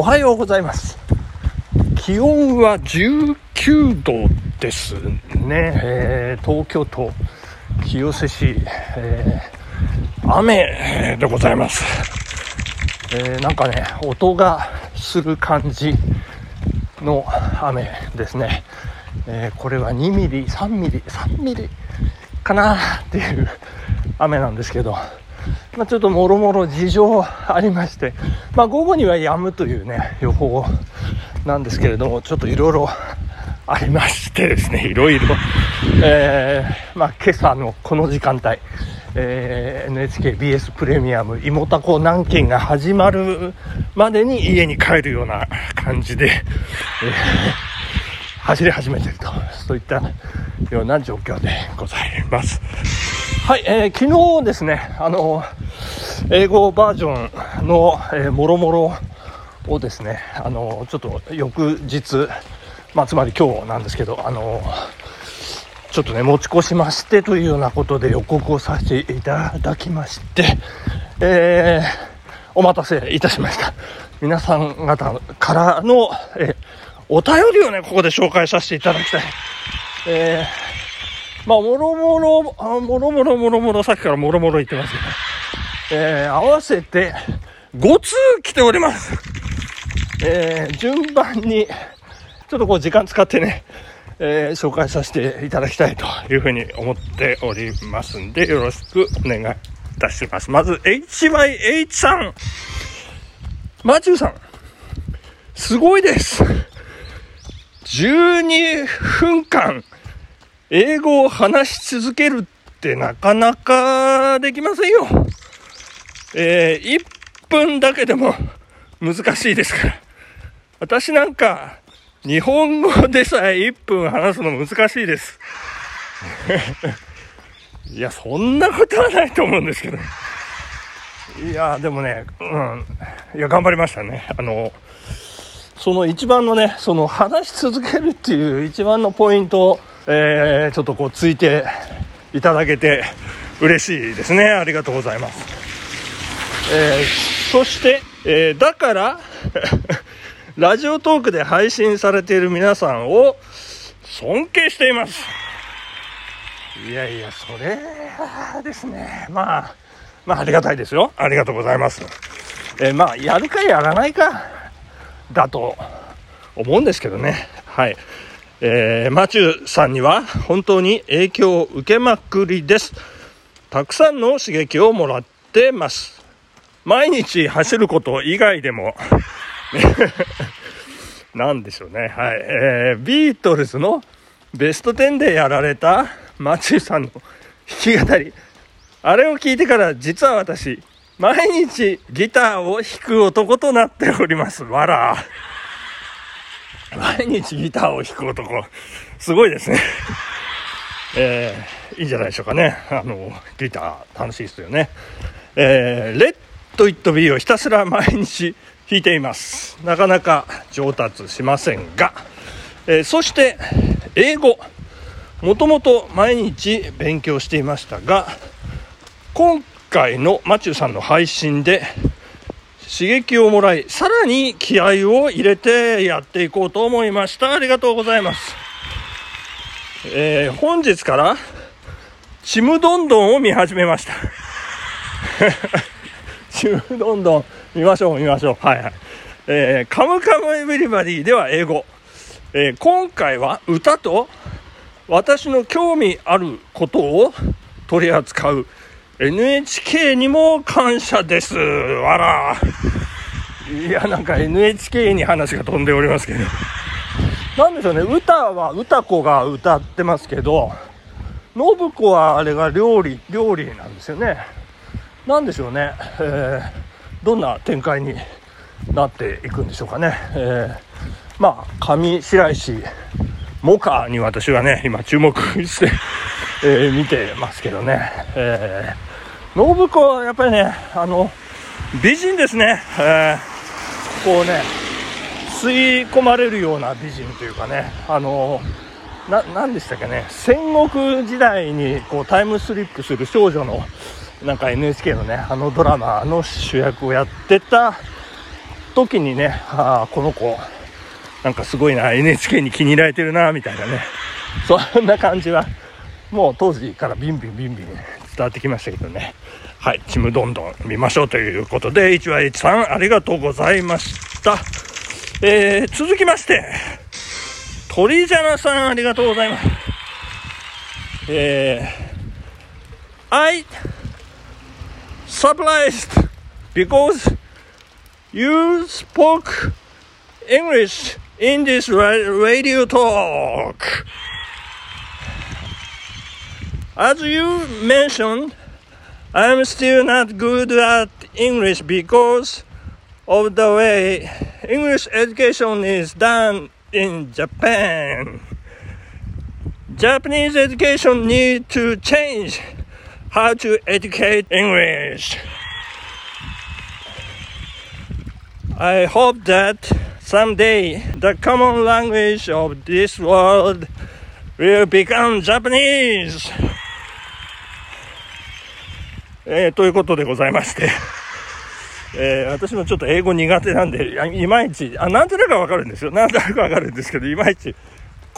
おはようございます。気温は19度ですね、えー、東京都清瀬市、えー、雨でございます、えー、なんかね音がする感じの雨ですね、えこれは2ミリ3ミリ3ミリかなっていう雨なんですけど。まあ、ちょっともろもろ事情ありまして、まあ、午後には止むというね、予報なんですけれども、ちょっといろいろありましてですね、いろいろ、えー、まあ、今朝のこの時間帯、えー、NHKBS プレミアム、芋たこ南京が始まるまでに家に帰るような感じで、えー、走り始めていると、そういったような状況でございます。はい、えー、昨日ですね、あの、英語バージョンの、え、もろもろをですね、あの、ちょっと翌日、まあ、つまり今日なんですけど、あの、ちょっとね、持ち越しましてというようなことで予告をさせていただきまして、えー、お待たせいたしました。皆さん方からの、えー、お便りをね、ここで紹介させていただきたい。えーまあ、もろもろ、もろもろもろもろ、さっきからもろもろ言ってますけど、えー、合わせて5通来ております。えー、順番に、ちょっとこう時間使ってね、えー、紹介させていただきたいというふうに思っておりますんで、よろしくお願いいたします。まず、HYH さん。マチューさん。すごいです。12分間、英語を話し続けるってなかなかできませんよ。えー、1分だけでも難しいですから。私なんか、日本語でさえ1分話すの難しいです。いや、そんなことはないと思うんですけど。いや、でもね、うん。いや、頑張りましたね。あの、その一番のね、その話し続けるっていう一番のポイントえー、ちょっとこうついていただけて嬉しいですねありがとうございます、えー、そして、えー、だから ラジオトークで配信されている皆さんを尊敬しています。いやいやそれはですねまあまあありがたいですよ。ありがとうございます、えまあやるかやらないかだと思うんですけどね。はい。えー、マチューさんには本当に影響を受けまくりです。たくさんの刺激をもらってます。毎日走ること以外でも なんでしょうね。はい。えー、ビートルズのベスト10でやられたマチューさんの弾き語り。あれを聞いてから実は私、毎日ギターを弾く男となっております。わら。毎日ギターを弾く男。すごいですね。えー、いいんじゃないでしょうかね。あの、ギター楽しいですよね。えー、レッド・イット・ビーをひたすら毎日弾いています。なかなか上達しませんが、えー、そして、英語。もともと毎日勉強していましたが、今回のマチューさんの配信で、刺激をもらい、さらに気合を入れてやっていこうと思いました。ありがとうございます。えー、本日から、ちむどんどんを見始めました。ちむどんどん見ましょう、見ましょう。はいはい。えー、カムカムエヴリバディでは英語。えー、今回は歌と私の興味あることを取り扱う NHK にも感謝です。わら。いや、なんか NHK に話が飛んでおりますけど。なんでしょうね、歌は歌子が歌ってますけど、信子はあれが料理、料理なんですよね。なんでしょうね、えー、どんな展開になっていくんでしょうかね。えー、まあ、上白石萌歌に私はね、今注目して、えー、見てますけどね。えー信子はやっぱりね、あの、美人ですね。えー、こうね、吸い込まれるような美人というかね、あの、な、なんでしたっけね、戦国時代にこうタイムスリップする少女の、なんか NHK のね、あのドラマの主役をやってた時にね、ああ、この子、なんかすごいな、NHK に気に入られてるな、みたいなね、そんな感じは、もう当時からビンビンビンビン伝わってきましたけどね。はい、ちむどんどん見ましょうということで、1 h さんありがとうございました。えー、続きまして、鳥じゃなさんありがとうございます。えー、I surprised because you spoke English in this radio talk. As you mentioned, I'm still not good at English because of the way English education is done in Japan. Japanese education need to change how to educate English. I hope that someday the common language of this world will become Japanese. えー、ということでございまして、えー、私もちょっと英語苦手なんで、いまいち、あ、なんとなくわかるんですよ。なんとなくわかるんですけど、いまいち、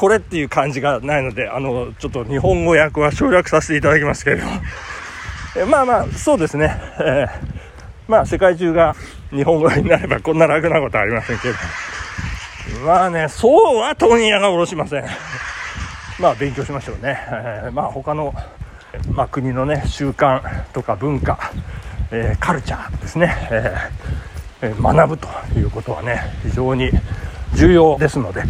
これっていう感じがないので、あの、ちょっと日本語訳は省略させていただきますけれども、え、まあまあ、そうですね、えーまあ世界中が日本語になればこんな楽なことはありませんけれども。まあね、そうは問屋がおろしません。まあ勉強しましょうね。えー、まあ他の、まあ、国のね、習慣とか文化、えー、カルチャーですね、えー、学ぶということはね、非常に重要ですので、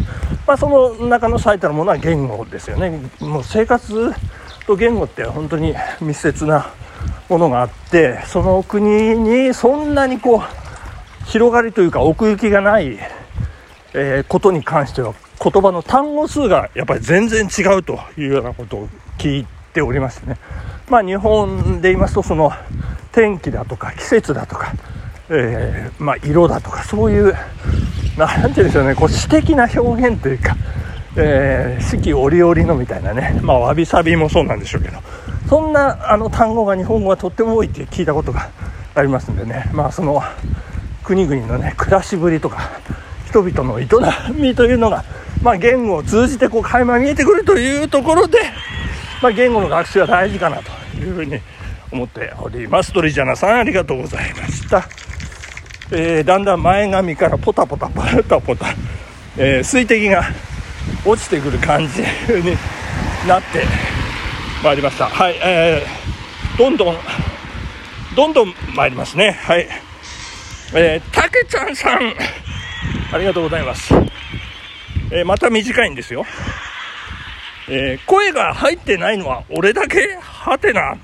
まあ、その中の最たるものは言語ですよね。もう生活と言語って本当に密接なものがあってその国にそんなにこう広がりというか奥行きがない、えー、ことに関しては言葉の単語数がやっぱり全然違うというようなことを聞いておりましてねまあ日本で言いますとその天気だとか季節だとか、えー、まあ、色だとかそういう何て言うんでしょうねこう詩的な表現というか、えー、四季折々のみたいなねまあわびさびもそうなんでしょうけどそんなあの単語が日本語はとっても多いって聞いたことがありますんでね、まあ、その国々のね暮らしぶりとか人々の営みというのが、まあ、言語を通じてこう垣間見えてくるというところで、まあ、言語の学習は大事かなというふうに思っております。トリジャナさんありがとうございました。えー、だんだん前髪からポタポタポタポタ、えー、水滴が落ちてくる感じになって参りました。はいえー、どんどんどんどん参りますね。はい。えー、たけちゃんさん。ありがとうございます、えー、また短いんですよ。えー、声が入ってないのは俺だけ？はてな。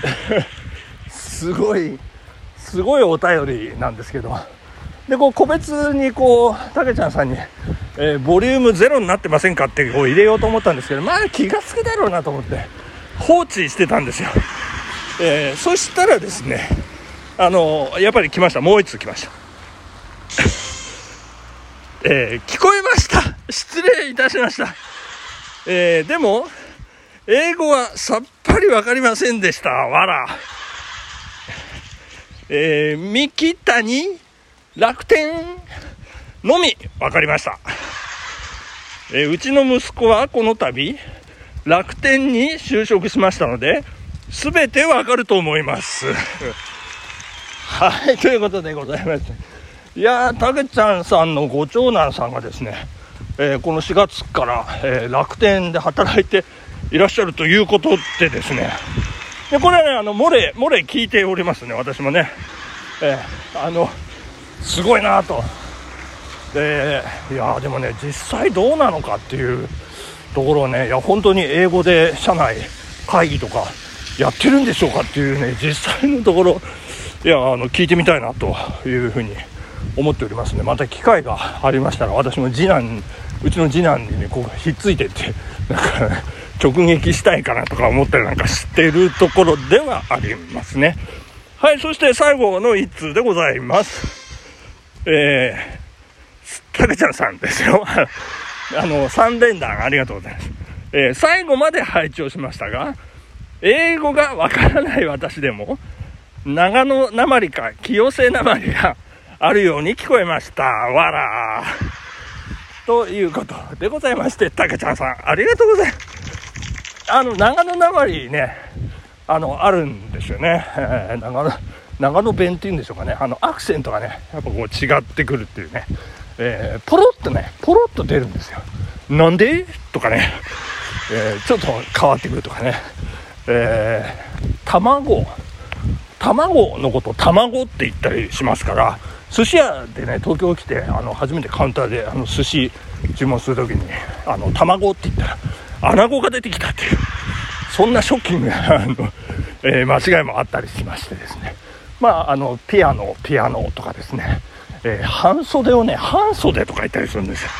すごい。すごいお便りなんですけどでこう個別にこうたけちゃんさんにえー、ボリュームゼロになってませんかってこう入れようと思ったんですけど、まあ気が付くだろうなと思って放置してたんですよ。えー、そしたらですね、あのやっぱり来ました。もう一通来ました。えー、聞こえました。失礼いたしました。えー、でも、英語はさっぱりわかりませんでした。わら。えー、三木谷楽天のみ分かりました。えー、うちの息子はこの度、楽天に就職しましたので、すべてわかると思います。はい、ということでございます。いや、たけちゃんさんのご長男さんがですね、えー、この4月から、え、楽天で働いていらっしゃるということでですね、でこれはね、あの、漏れ、漏れ聞いておりますね、私もね。えー、あの、すごいなと。でいやでもね実際どうなのかっていうところをねいや本当に英語で社内会議とかやってるんでしょうかっていうね実際のところいやあの聞いてみたいなというふうに思っておりますねまた機会がありましたら私も次男うちの次男にねこうひっついてって なんか、直撃したいかなとか思ったりなんかしてるところではありますねはいそして最後の1通でございますえーたけちゃんさんですよ。あの、3連弾ありがとうございます。えー、最後まで拝聴しましたが、英語がわからない私でも、長野なまりか清瀬なまりがあるように聞こえました。わらということでございまして、たけちゃんさん、ありがとうございます。あの、長野なまりね、あの、あるんですよね。えー、長野、長野弁っていうんでしょうかね。あの、アクセントがね、やっぱこう違ってくるっていうね。えー、ポロッとね、ポロッと出るんですよ。なんで？とかね、えー、ちょっと変わってくるとかね。えー、卵、卵のこと卵って言ったりしますから、寿司屋でね、東京来て、あの、初めてカウンターで、あの、寿司注文するときに、あの、卵って言ったら、穴子が出てきたっていう、そんなショッキングな、あの、えー、間違いもあったりしましてですね。まあ、あの、ピアノ、ピアノとかですね、えー、半袖をね、半袖とか言ったりするんですよ。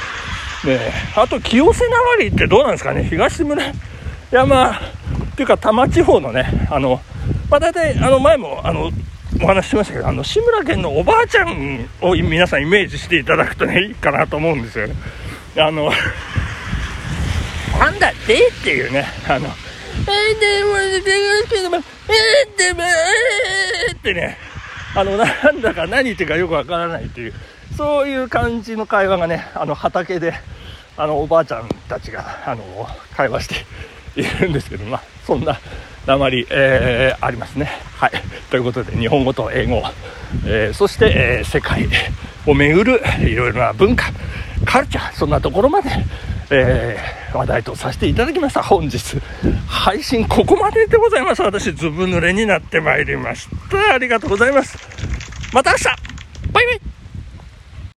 で、あと、清瀬縄りってどうなんですかね、東村山、っていうか、多摩地方のね、あの、まあ、大体、あの、前も、あの、お話ししましたけど、あの、志村けんのおばあちゃんを皆さんイメージしていただくとね、いいかなと思うんですよね。あの、なんだって？っていうね、あの、ってね、あの、なんだか何言ってるかよくわからないっていう、そういう感じの会話がね、あの、畑で、あの、おばあちゃんたちが、あの、会話しているんですけど、まあ、そんな、鉛、えー、ありますね。はい。ということで、日本語と英語、えー、そして、えー、世界を巡るいろいろな文化、カルチャー、そんなところまで、えー、話題とさせていただきました。本日、配信ここまででございます。私、ずぶ濡れになってまいりました。ありがとうございます。また明日バイバイ